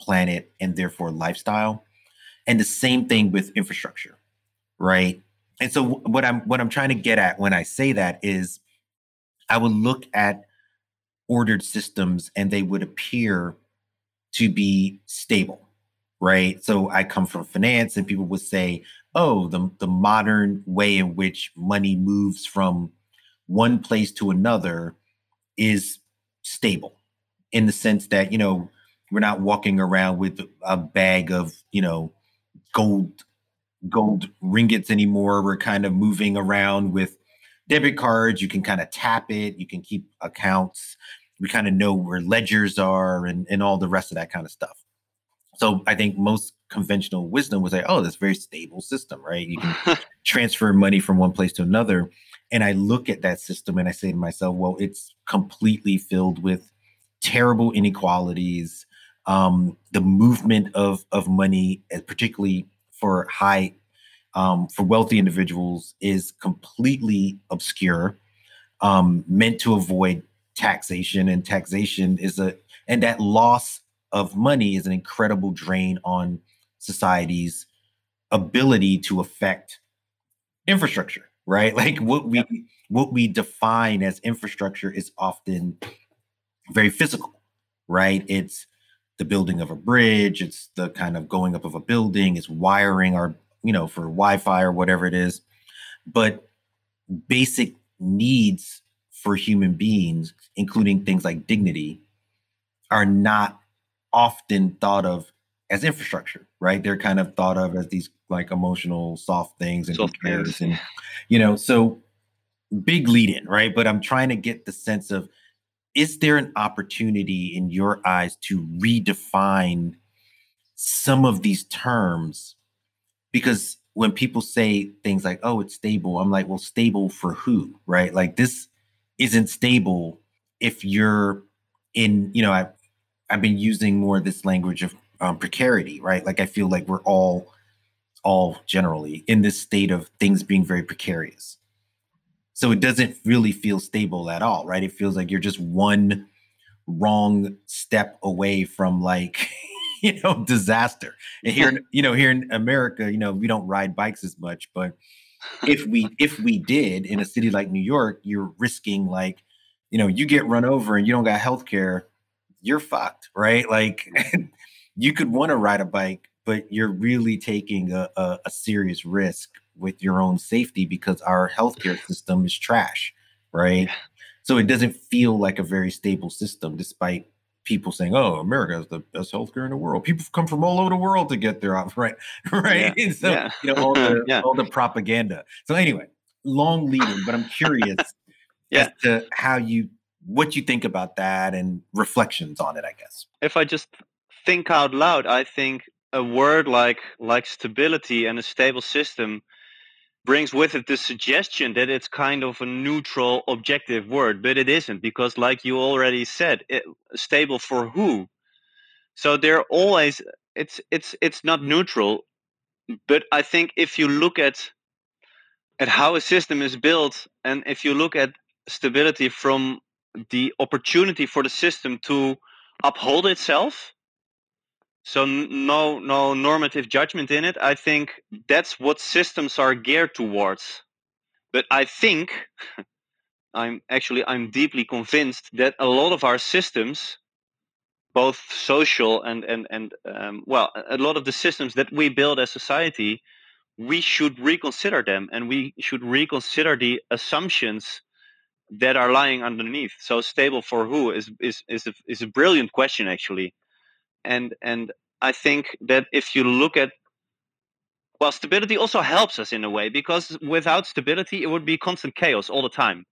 planet, and therefore lifestyle. And the same thing with infrastructure, right? And so what I'm what I'm trying to get at when I say that is I would look at ordered systems and they would appear to be stable, right? So I come from finance and people would say, oh, the, the modern way in which money moves from one place to another is stable in the sense that, you know, we're not walking around with a bag of, you know, gold gold ringgits anymore. We're kind of moving around with debit cards. You can kind of tap it. You can keep accounts. We kind of know where ledgers are and, and all the rest of that kind of stuff. So I think most conventional wisdom would say, oh, that's a very stable system, right? You can [laughs] transfer money from one place to another. And I look at that system and I say to myself, well, it's completely filled with terrible inequalities, um, the movement of of money, uh, particularly for high um, for wealthy individuals, is completely obscure, um, meant to avoid taxation, and taxation is a and that loss of money is an incredible drain on society's ability to affect infrastructure right [laughs] like what we what we define as infrastructure is often very physical right it's the building of a bridge, it's the kind of going up of a building, it's wiring our, you know, for Wi-Fi or whatever it is. But basic needs for human beings, including things like dignity, are not often thought of as infrastructure, right? They're kind of thought of as these like emotional soft things and soft cares and you know, so big lead in, right? But I'm trying to get the sense of is there an opportunity in your eyes to redefine some of these terms? Because when people say things like, oh, it's stable, I'm like, well, stable for who? Right? Like, this isn't stable if you're in, you know, I, I've been using more this language of um, precarity, right? Like, I feel like we're all, all generally in this state of things being very precarious so it doesn't really feel stable at all, right? It feels like you're just one wrong step away from like, [laughs] you know, disaster. And here, [laughs] you know, here in America, you know, we don't ride bikes as much, but if we if we did in a city like New York, you're risking like, you know, you get run over and you don't got health care, you're fucked, right? Like [laughs] you could want to ride a bike, but you're really taking a, a, a serious risk with your own safety because our healthcare system is trash, right? So it doesn't feel like a very stable system, despite people saying, "Oh, America has the best healthcare in the world." People come from all over the world to get there, [laughs] right? Right? Yeah. so yeah. you know all the [laughs] yeah. all the propaganda. So anyway, long leading, but I'm curious [laughs] as to how you what you think about that and reflections on it. I guess if I just think out loud, I think a word like like stability and a stable system brings with it the suggestion that it's kind of a neutral, objective word, but it isn't because, like you already said, it, stable for who? So they're always it's it's it's not neutral, but I think if you look at at how a system is built, and if you look at stability from the opportunity for the system to uphold itself so no no normative judgment in it. I think that's what systems are geared towards. But i think [laughs] i'm actually i'm deeply convinced that a lot of our systems both social and and and um, well a lot of the systems that we build as society we should reconsider them and we should reconsider the assumptions that are lying underneath. So stable for who is is is a, is a brilliant question actually and and I think that if you look at well, stability also helps us in a way because without stability, it would be constant chaos all the time.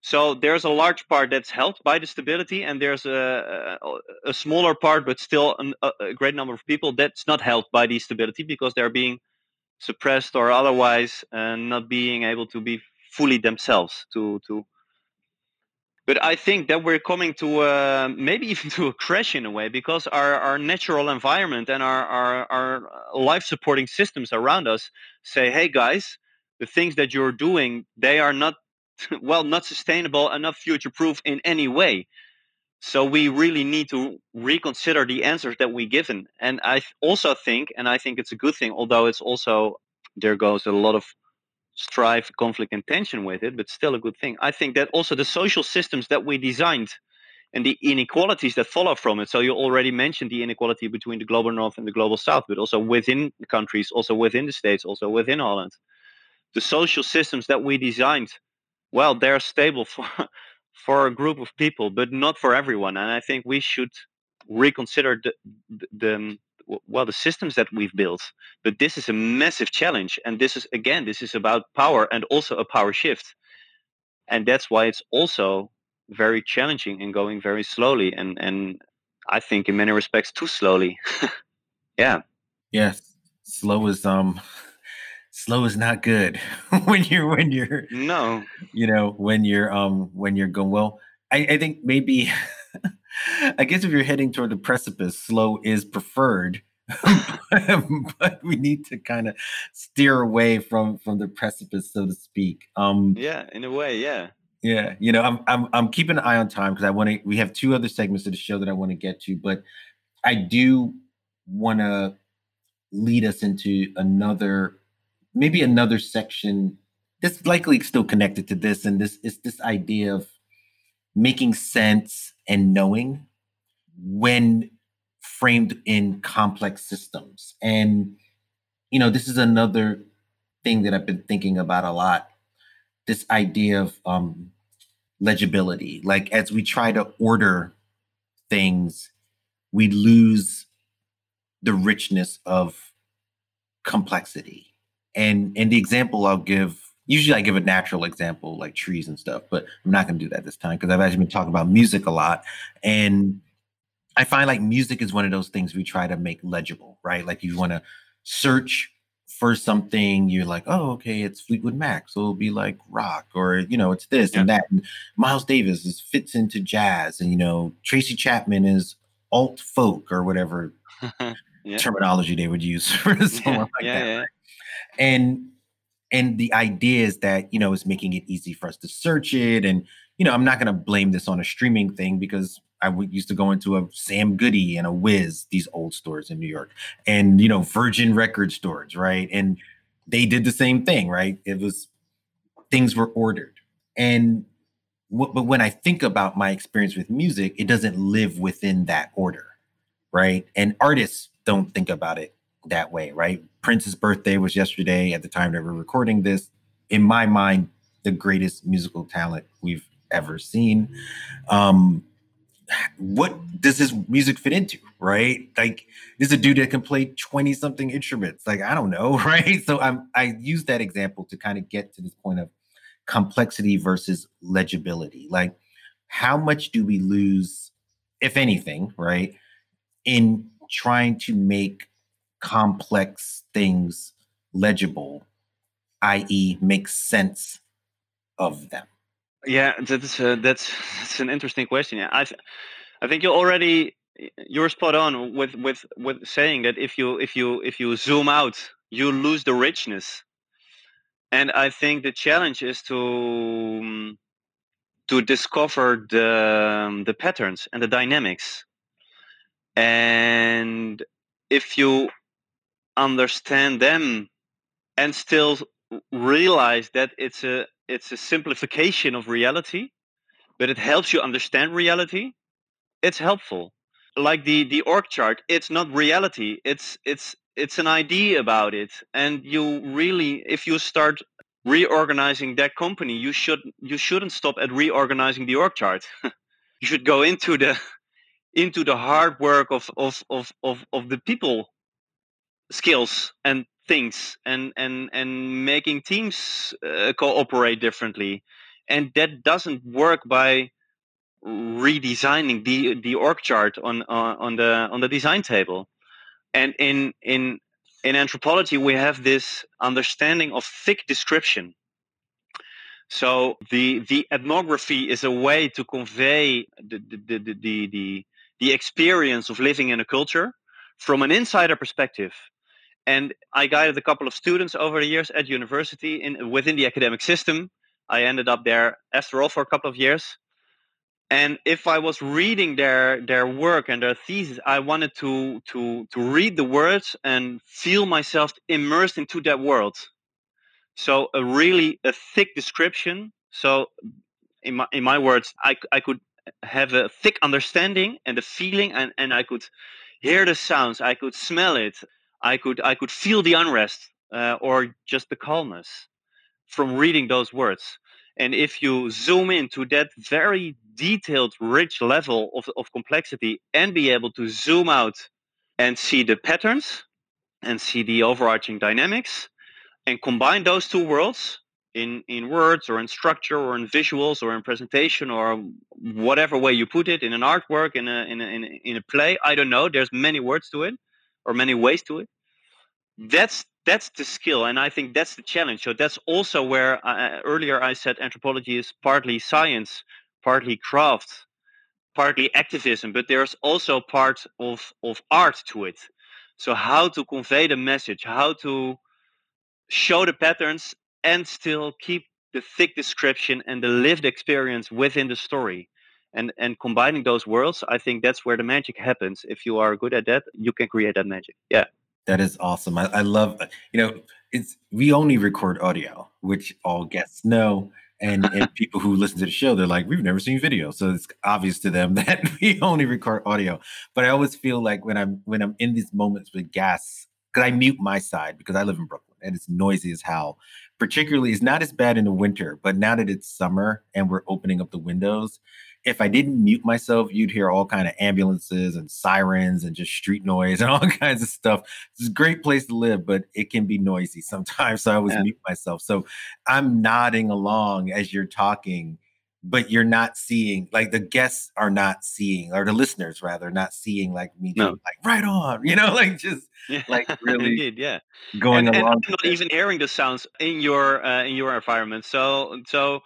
So there's a large part that's helped by the stability, and there's a, a, smaller part, but still an, a, a great number of people that's not helped by the stability because they're being suppressed or otherwise uh, not being able to be fully themselves to to but I think that we're coming to uh, maybe even [laughs] to a crash in a way because our, our natural environment and our, our, our life supporting systems around us say, hey guys, the things that you're doing, they are not, [laughs] well, not sustainable and not future proof in any way. So we really need to reconsider the answers that we given. And I also think, and I think it's a good thing, although it's also, there goes a lot of strife, conflict, and tension with it, but still a good thing. I think that also the social systems that we designed and the inequalities that follow from it. So you already mentioned the inequality between the global north and the global south, but also within the countries, also within the states, also within Holland. The social systems that we designed, well, they're stable [laughs] for for a group of people, but not for everyone. And I think we should reconsider the, the, well the systems that we've built but this is a massive challenge and this is again this is about power and also a power shift. And that's why it's also very challenging and going very slowly and and i think in many respects too slowly. [laughs] Yeah. Yes slow is um [laughs] slow is not good [laughs] when you're when you're no. you know when you're um when you're going well i i think maybe [laughs] I guess if you're heading toward the precipice, slow is preferred. [laughs] but we need to kind of steer away from from the precipice, so to speak. Um, yeah, in a way, yeah. Yeah, you know, I'm I'm I'm keeping an eye on time because I want to. We have two other segments of the show that I want to get to, but I do want to lead us into another, maybe another section that's likely still connected to this, and this is this idea of making sense and knowing when framed in complex systems. And, you know, this is another thing that I've been thinking about a lot this idea of um, legibility. Like, as we try to order things, we lose the richness of complexity. And and the example I'll give usually I give a natural example like trees and stuff, but I'm not going to do that this time because I've actually been talking about music a lot. And I find like music is one of those things we try to make legible, right? Like you want to search for something, you're like, oh, okay, it's Fleetwood Mac. So it'll be like rock or, you know, it's this yeah. and that. And Miles Davis is, fits into jazz. And, you know, Tracy Chapman is alt folk or whatever [laughs] yeah. terminology they would use [laughs] for someone [laughs] yeah. like that. Right? And and the idea is that you know it's making it easy for us to search it and you know i'm not going to blame this on a streaming thing because I used to go into a Sam Goody and a Wiz, these old stores in New York, and you know Virgin record stores, right? And they did the same thing, right? It was things were ordered, and but when I think about my experience with music, it doesn't live within that order, right? And artists don't think about it that way, right? Prince's birthday was yesterday at the time that we're recording this. In my mind, the greatest musical talent we've ever seen. Um, what does his music fit into, right? Like, this is a dude that can play 20 something instruments. Like, I don't know, [laughs] right? So I'm I use that example to kind of get to this point of complexity versus legibility. Like, how much do we lose, if anything, right, in trying to make complex things legible. i.e., make sense of them? Yeah, that's uh, that's that's an interesting question. Yeah, I th- I think you already you're spot on with with with saying that if you if you if you zoom out, you lose the richness. And I think the challenge is to um, to discover the um, the patterns and the dynamics. And if you understand them and still realize that it's a it's a simplification of reality, but it helps you understand reality, it's helpful. Like the the org chart, it's not reality. It's it's it's an idea about it. And you really if you start reorganizing that company, you should you shouldn't stop at reorganizing the org chart. [laughs] you should go into the [laughs] into the hard work of of of of, of the people skills and things and and and making teams uh, cooperate differently. And that doesn't work by redesigning the the org chart on uh, on the on the design table. And in in in anthropology we have this understanding of thick description. So the the ethnography is a way to convey the the, the, the, the, the experience of living in a culture from an insider perspective and I guided a couple of students over the years at university in within the academic system. I ended up there after all for a couple of years. And if I was reading their their work and their thesis, I wanted to to to read the words and feel myself immersed into that world. So a really a thick description. So in my in my words, I I could have a thick understanding and a feeling and, and I could hear the sounds, I could smell it, I could I could feel the unrest uh, or just the calmness from reading those words. And if you zoom into that very detailed, rich level of, of complexity and be able to zoom out and see the patterns and see the overarching dynamics and combine those two worlds in, in words or in structure or in visuals or in presentation or whatever way you put it in an artwork in a, in a, in a, in a play i don't know there's many words to it or many ways to it that's that's the skill and i think that's the challenge. So that's also where I, earlier i said anthropology is partly science partly craft partly activism but there's also part of of art to it. So how to convey the message how to show the patterns and still keep the thick description and the lived experience within the story. And and combining those worlds i think that's where the magic happens. If you are good at that you can create that magic. Yeah that is awesome. I, I love, uh, you know, it's we only record audio, which all guests know. And, [laughs] and people who listen to the show, they're like, we've never seen video. So it's obvious to them [laughs] that we only record audio. But I always feel like when I'm when I'm in these moments with guests, because I mute my side because I live in Brooklyn and it's noisy as hell. Particularly, it's not as bad in the winter, but now that it's summer and we're opening up the windows, if I didn't mute myself, you'd hear all kind of ambulances and sirens and just street noise [laughs] and all kinds of stuff. It's a great place to live, but it can be noisy sometimes. So I always yeah. mute myself. So I'm nodding along as you're talking, but you're not seeing like the guests are not seeing, or the listeners rather, not seeing like me no. like right on, [laughs] you know, like just [laughs] yeah. like really Indeed, yeah. going and, along. And not even hearing the sounds in your uh, in your environment. So so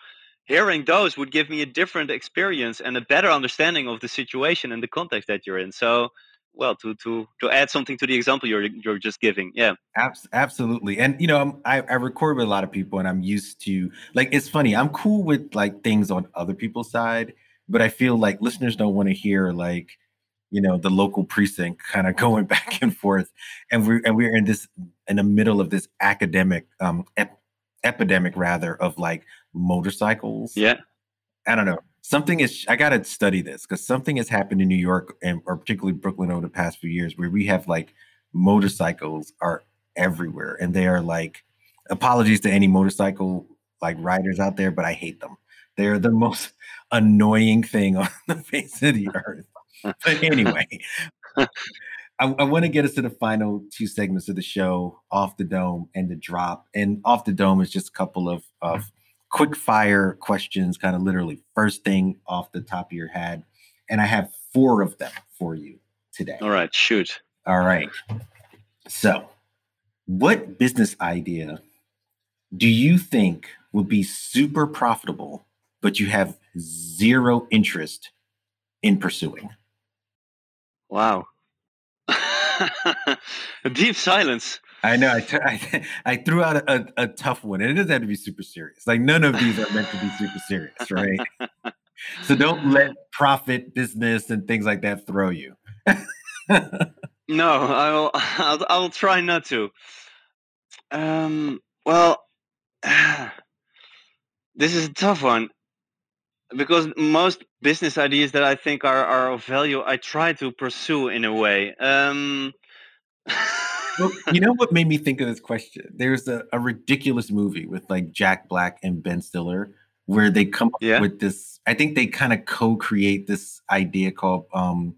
hearing those would give me a different experience and a better understanding of the situation and the context that you're in. So, well, to to to add something to the example you're you're just giving, yeah, absolutely. And you know, I I record with a lot of people, and I'm used to like it's funny. I'm cool with like things on other people's side, but I feel like listeners don't want to hear like you know the local precinct kind of [laughs] going back and forth and we're and we're in this in the middle of this academic um ep- epidemic rather of like motorcycles. Yeah. I don't know. Something is I gotta study this because something has happened in New York and or particularly Brooklyn over the past few years where we have like motorcycles are everywhere and they are like apologies to any motorcycle like riders out there, but I hate them. They're the [laughs] most annoying thing on [laughs] the face of the earth. But anyway, I, I want to get us to the final two segments of the show, off the dome and the drop. And off the dome is just a couple of of quick fire questions, kind of literally first thing off the top of your head. And I have four of them for you today. All right, shoot. All right. So, what business idea do you think would be super profitable, but you have zero interest in pursuing? Wow. [laughs] Deep silence. I know. I, t- [laughs] I, I threw out a, a, a, tough one, and it doesn't have to be super serious. Like none of these are meant to be super serious, right? [laughs] so don't let profit, business, and things like that throw you. no, I'll, I'll I'll try not to. Um. Well, [sighs] this is a tough one because most business ideas that I think are, are of value, I try to pursue in a way. Um, well, [laughs] you know what made me think of this question? There's a, a, ridiculous movie with like Jack Black and Ben Stiller where they come up yeah. with this. I think they kind of co-create this idea called um,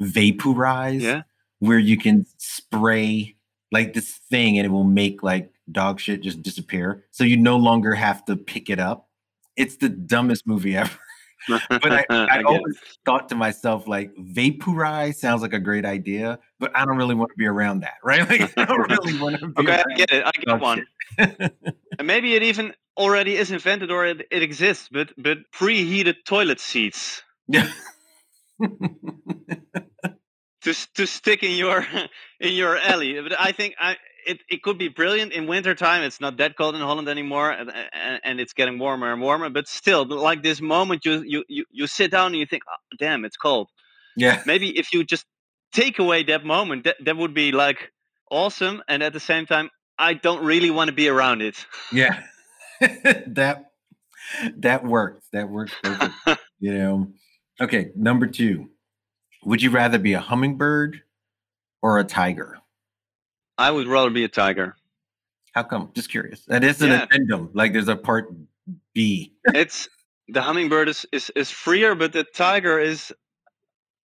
Vapoorize, yeah. where you can spray like this thing and it will make like dog shit just disappear. So you no longer have to pick it up. It's the dumbest movie ever. [laughs] but I, [laughs] I, I always thought to myself, like, Vapoorize sounds like a great idea, but I don't really want to be around that, [laughs] right? Like, I don't really want to be. okay, I get it. I get one. and maybe it even already is invented or it, it exists, but but preheated toilet seats. Yeah. to to stick in your in your alley. But I think I it, it could be brilliant in wintertime. It's not that cold in Holland anymore, and, and, and, it's getting warmer and warmer. But still, like this moment, you you you, you sit down and you think, oh, "Damn, it's cold." Yeah. Maybe if you just take away that moment, that that would be like awesome. And at the same time, I don't really want to be around it. Yeah. [laughs] [laughs] that that works. That works [laughs] you know. Okay, number two. Would you rather be a hummingbird or a tiger? I would rather be a tiger. How come? Just curious. That is an yeah. addendum. Like there's a part B. [laughs] it's the hummingbird is, is is freer, but the tiger is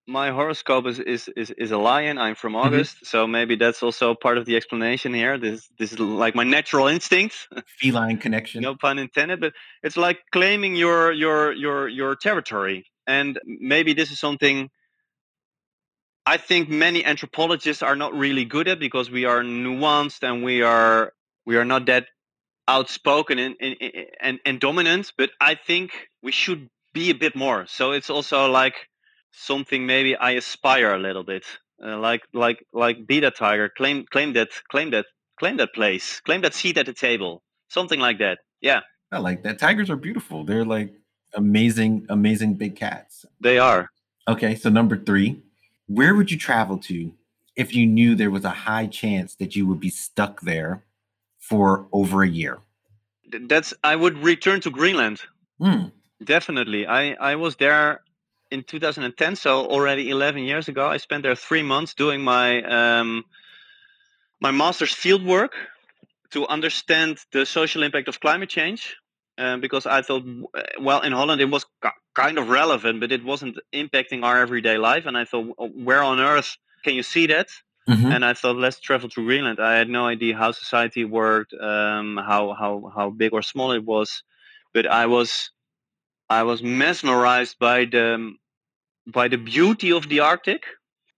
my horoscope is is is, is a lion. I'm from mm-hmm. August, mm-hmm. so maybe that's also part of the explanation here. This this is like my natural instinct. [laughs] Feline connection. no pun intended, but it's like claiming your your your your territory. And maybe this is something I think many anthropologists are not really good at because we are nuanced and we are we are not that outspoken and, and, and, and dominant. But I think we should be a bit more. So it's also like something maybe I aspire a little bit, uh, like like like be that tiger, claim claim that claim that claim that place, claim that seat at the table, something like that. Yeah, I like that. Tigers are beautiful. They're like amazing, amazing big cats. They are. Okay, so number three, where would you travel to if you knew there was a high chance that you would be stuck there for over a year? That's I would return to Greenland. Mm. Definitely. I I was there in 2010, so already 11 years ago. I spent there 3 months doing my um my master's field work to understand the social impact of climate change um, because I thought, well, in Holland it was kind of relevant, but it wasn't impacting our everyday life. And I thought, where on earth can you see that? Mm-hmm. And I thought, let's travel to Greenland. I had no idea how society worked, um, how how how big or small it was, but I was I was mesmerized by the by the beauty of the Arctic,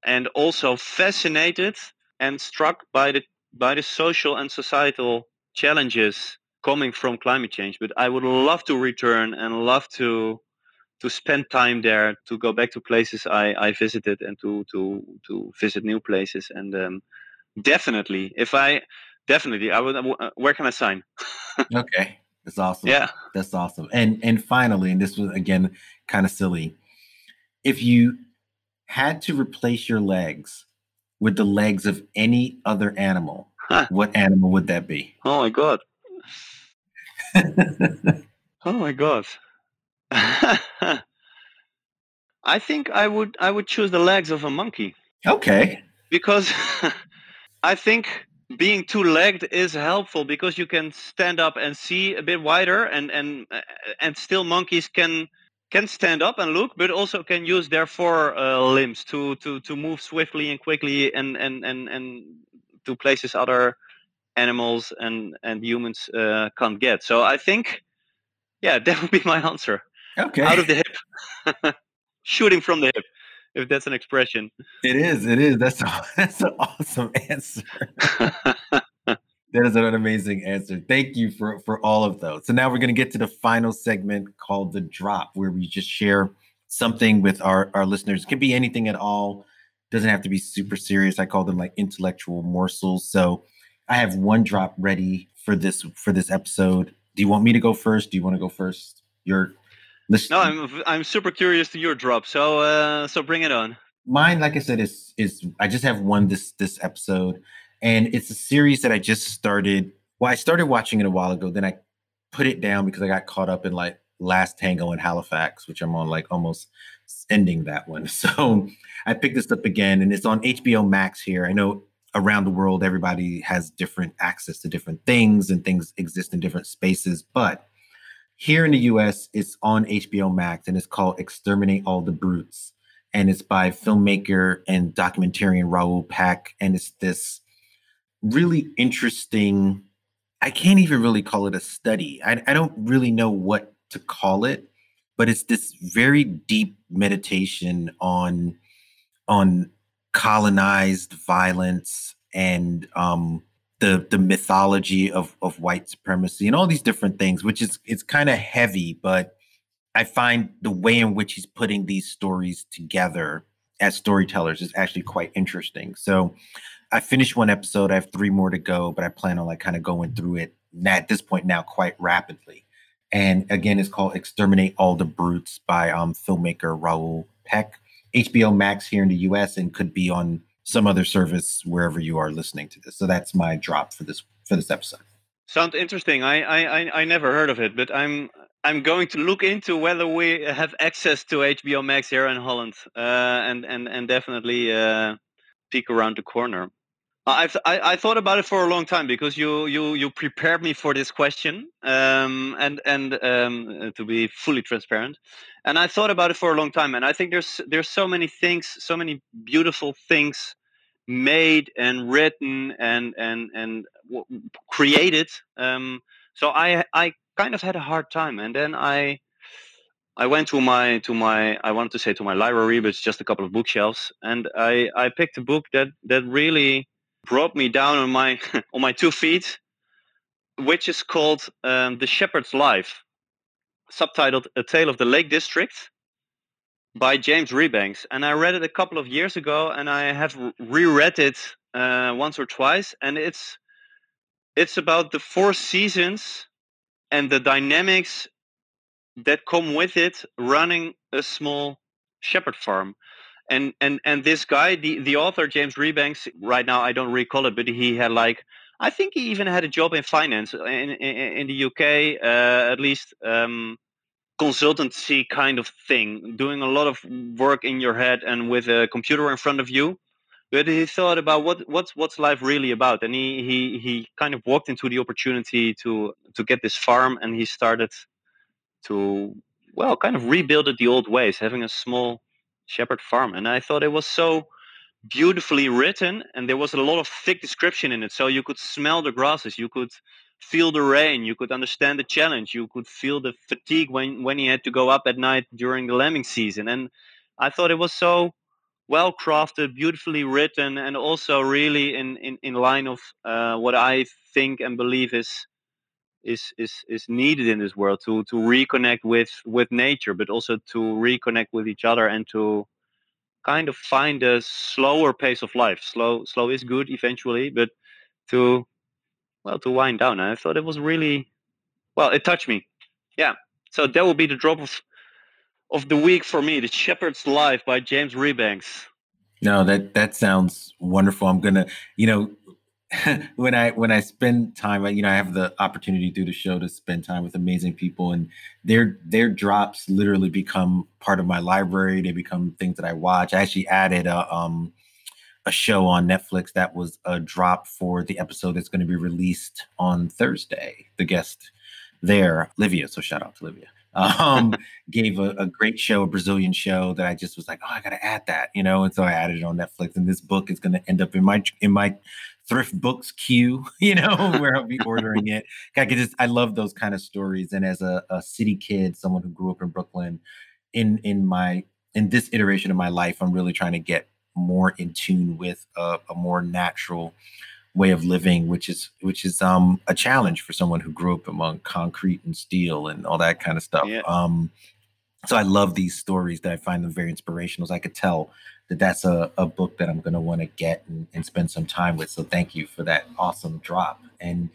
and also fascinated and struck by the by the social and societal challenges coming from climate change. But I would love to return and love to to spend time there, to go back to places I, I visited, and to to to visit new places. And um, definitely, if I definitely, I would. Uh, where can I sign? [laughs] okay, that's awesome. Yeah, that's awesome. And and finally, and this was again kind of silly. If you had to replace your legs with the legs of any other animal, huh. what animal would that be? Oh my god. [laughs] oh my god. [laughs] I think I would I would choose the legs of a monkey. Okay. Because [laughs] I think being two-legged is helpful because you can stand up and see a bit wider and and uh, and still monkeys can can stand up and look but also can use their four uh, limbs to to to move swiftly and quickly and and and and to places other animals and and humans uh, can't get. So I think, yeah, [laughs] that would be my answer. Okay, out of the hip, [laughs] shooting from the hip, if that's an expression. It is. It is. That's a, [laughs] that's an awesome answer. That is an amazing answer. Thank you for for all of those. So now we're going to get to the final segment called the drop, where we just share something with our our listeners. It can be anything at all. Doesn't have to be super serious. I call them like intellectual morsels. So I have one drop ready for this for this episode. Do you want me to go first? Do you want to go first? You're listening. No, I'm I'm super curious to your drop. So uh so bring it on. Mine, like I said, is is I just have one this this episode and it's a series that I just started. Well, I started watching it a while ago. Then I put it down because I got caught up in like Last Tango in Halifax, which I'm on like almost ending that one. [laughs] So I picked this up again, and it's on HBO Max here. I know around the world everybody has different access to different things, and things exist in different spaces, but here in the US, it's on HBO Max and it's called Exterminate All the Brutes. And it's by filmmaker and documentarian Raoul Peck. And it's this really interesting. I can't even really call it a study. I, I don't really know what to call it, but it's this very deep meditation on on colonized violence and um, the the mythology of of white supremacy and all these different things, which is it's kind of heavy, but I find the way in which he's putting these stories together as storytellers is actually quite interesting. So I finished one episode. I have three more to go, but I plan on like kind of going through it at this point now quite rapidly. And again, it's called Exterminate All the Brutes by um, filmmaker Raoul Peck. HBO Max here in the US and could be on some other service wherever you are listening to this. So that's my drop for this for this episode. Sounds interesting. I I I never heard of it, but I'm I'm going to look into whether we have access to HBO Max here in Holland, uh, and and and definitely uh, peek around the corner. I've I, I, thought about it for a long time because you you you prepared me for this question, um, and and um, uh, to be fully transparent, and I thought about it for a long time, and I think there's there's so many things, so many beautiful things made and written and and and created. Um, so I I kind of had a hard time, and then I I went to my to my I wanted to say to my library, but it's just a couple of bookshelves, and I I picked a book that that really brought me down on my [laughs] on my two feet, which is called um, "The Shepherd's Life," subtitled "A Tale of the Lake District" by James Rebanks. And I read it a couple of years ago, and I have reread it uh, once or twice, and it's it's about the four seasons and the dynamics that come with it running a small shepherd farm and and and this guy, the the author James Rebanks, right now I don't recall it, but he had like I think he even had a job in finance in in, in the UK, uh, at least um, consultancy kind of thing, doing a lot of work in your head and with a computer in front of you. But he thought about what what's what's life really about, and he he he kind of walked into the opportunity to to get this farm, and he started to well kind of rebuild it the old ways, having a small Shepherd Farm, and I thought it was so beautifully written, and there was a lot of thick description in it, so you could smell the grasses, you could feel the rain, you could understand the challenge, you could feel the fatigue when when he had to go up at night during the lambing season, and I thought it was so well crafted, beautifully written, and also really in in, in line of uh, what I think and believe is is is is needed in this world to to reconnect with with nature but also to reconnect with each other and to kind of find a slower pace of life. Slow slow is good eventually but to well to wind down. I thought it was really well it touched me. Yeah. So that will be the drop of of the week for me the shepherd's life by james rebanks. No that that sounds wonderful. I'm gonna you know [laughs] when I when I spend time, you know, I have the opportunity through the show to spend time with amazing people, and their their drops literally become part of my library. They become things that I watch. I actually added a um a show on Netflix that was a drop for the episode that's going to be released on Thursday. The guest there, Livia. So shout out to Livia. [laughs] Um, gave a, a great show, a Brazilian show that I just was like, oh, I got to add that, you know. And so I added it on Netflix. And this book is going to end up in my in my thrift books queue, [laughs] you know, [laughs] where I'll be ordering it. I could just I love those kind of stories. And as a, a city kid, someone who grew up in Brooklyn, in in my in this iteration of my life, I'm really trying to get more in tune with a, a more natural way of living, which is which is um a challenge for someone who grew up among concrete and steel and all that kind of stuff. Yeah. Um, so I love these stories that I find them very inspirational. So I could tell that that's a, a book that I'm going to want to get and, and spend some time with. So thank you for that awesome drop. And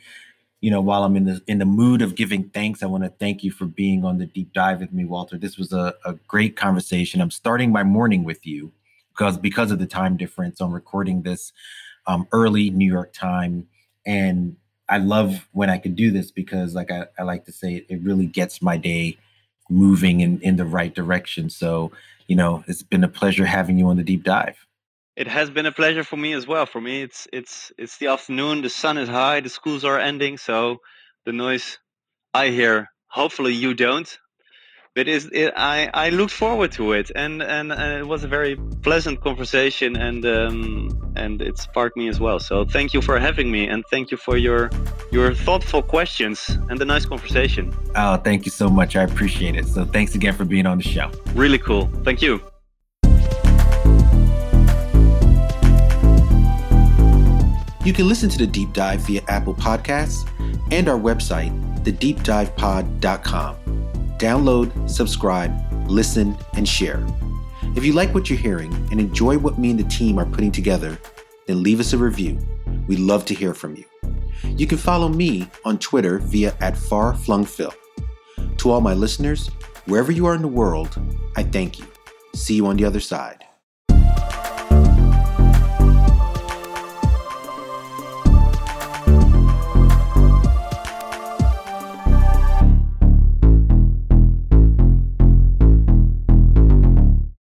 you know, while I'm in the in the mood of giving thanks, I want to thank you for being on the deep dive with me, Walter. This was a, a great conversation. I'm starting my morning with you because because of the time difference. I'm recording this um, early New York time, and I love when I can do this because, like I, I like to say, it, it really gets my day moving in in the right direction. So, you know, it's been a pleasure having you on the deep dive. It has been a pleasure for me as well. For me, it's it's it's the afternoon. The sun is high. The schools are ending, so the noise I hear. Hopefully, you don't. But is it, I I looked forward to it, and and uh, it was a very pleasant conversation, and um, and it sparked me as well. So thank you for having me, and thank you for your your thoughtful questions and the nice conversation. Oh, thank you so much. I appreciate it. So thanks again for being on the show. Really cool. Thank you. You can listen to the deep dive via Apple Podcasts and our website, thedeepdivepod.com. Download, subscribe, listen, and share. If you like what you're hearing and enjoy what me and the team are putting together, then leave us a review. We'd love to hear from you. You can follow me on Twitter via at farflungphil. To all my listeners, wherever you are in the world, I thank you. See you on the other side.